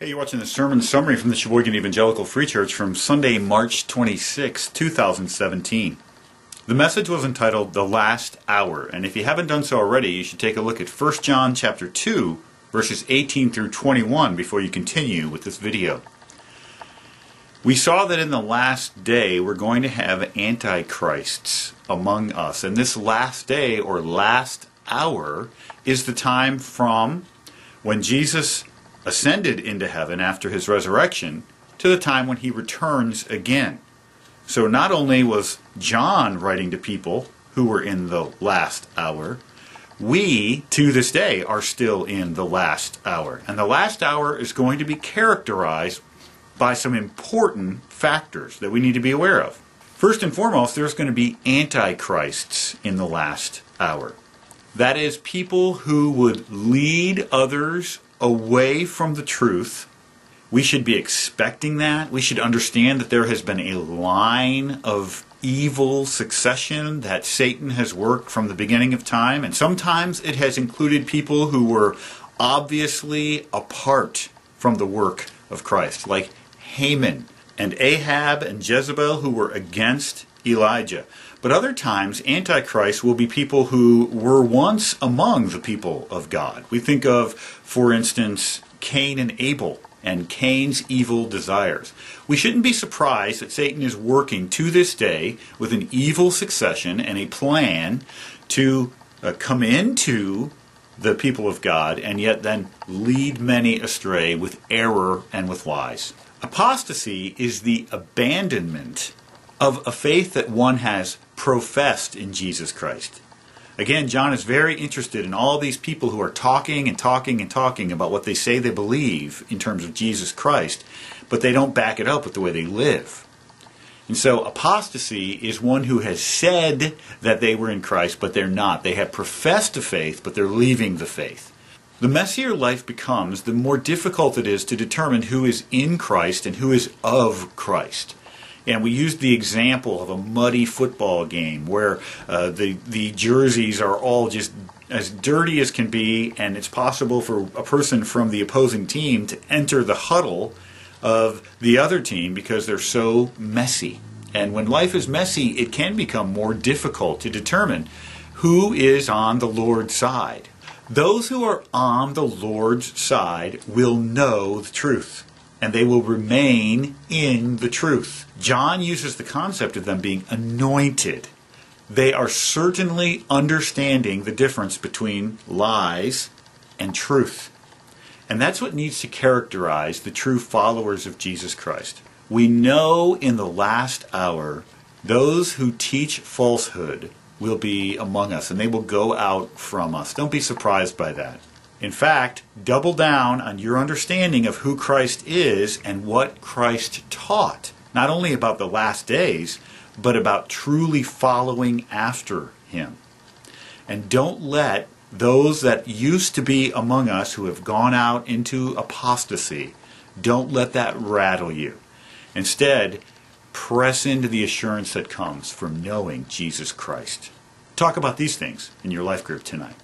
Hey, you're watching the sermon summary from the Sheboygan Evangelical Free Church from Sunday, March 26, 2017. The message was entitled The Last Hour, and if you haven't done so already, you should take a look at 1 John chapter 2, verses 18 through 21 before you continue with this video. We saw that in the last day we're going to have antichrists among us, and this last day or last hour is the time from when Jesus ascended into heaven after his resurrection to the time when he returns again. So not only was John writing to people who were in the last hour, we to this day are still in the last hour. And the last hour is going to be characterized by some important factors that we need to be aware of. First and foremost, there's going to be antichrists in the last hour. That is, people who would lead others away from the truth. We should be expecting that. We should understand that there has been a line of evil succession that Satan has worked from the beginning of time. And sometimes it has included people who were obviously apart from the work of Christ, like Haman and Ahab and Jezebel, who were against Elijah. But other times, Antichrist will be people who were once among the people of God. We think of, for instance, Cain and Abel and Cain's evil desires. We shouldn't be surprised that Satan is working to this day with an evil succession and a plan to uh, come into the people of God and yet then lead many astray with error and with lies. Apostasy is the abandonment of a faith that one has professed in Jesus Christ. Again, John is very interested in all these people who are talking and talking and talking about what they say they believe in terms of Jesus Christ, but they don't back it up with the way they live. And so apostasy is one who has said that they were in Christ, but they're not. They have professed a faith, but they're leaving the faith. The messier life becomes, the more difficult it is to determine who is in Christ and who is of Christ. And we used the example of a muddy football game where uh, the, the jerseys are all just as dirty as can be, and it's possible for a person from the opposing team to enter the huddle of the other team because they're so messy. And when life is messy, it can become more difficult to determine who is on the Lord's side. Those who are on the Lord's side will know the truth and they will remain in the truth. John uses the concept of them being anointed. They are certainly understanding the difference between lies and truth. And that's what needs to characterize the true followers of Jesus Christ. We know in the last hour those who teach falsehood will be among us and they will go out from us. Don't be surprised by that. In fact, double down on your understanding of who Christ is and what Christ taught, not only about the last days, but about truly following after him. And don't let those that used to be among us who have gone out into apostasy, don't let that rattle you. Instead, press into the assurance that comes from knowing Jesus Christ. Talk about these things in your life group tonight.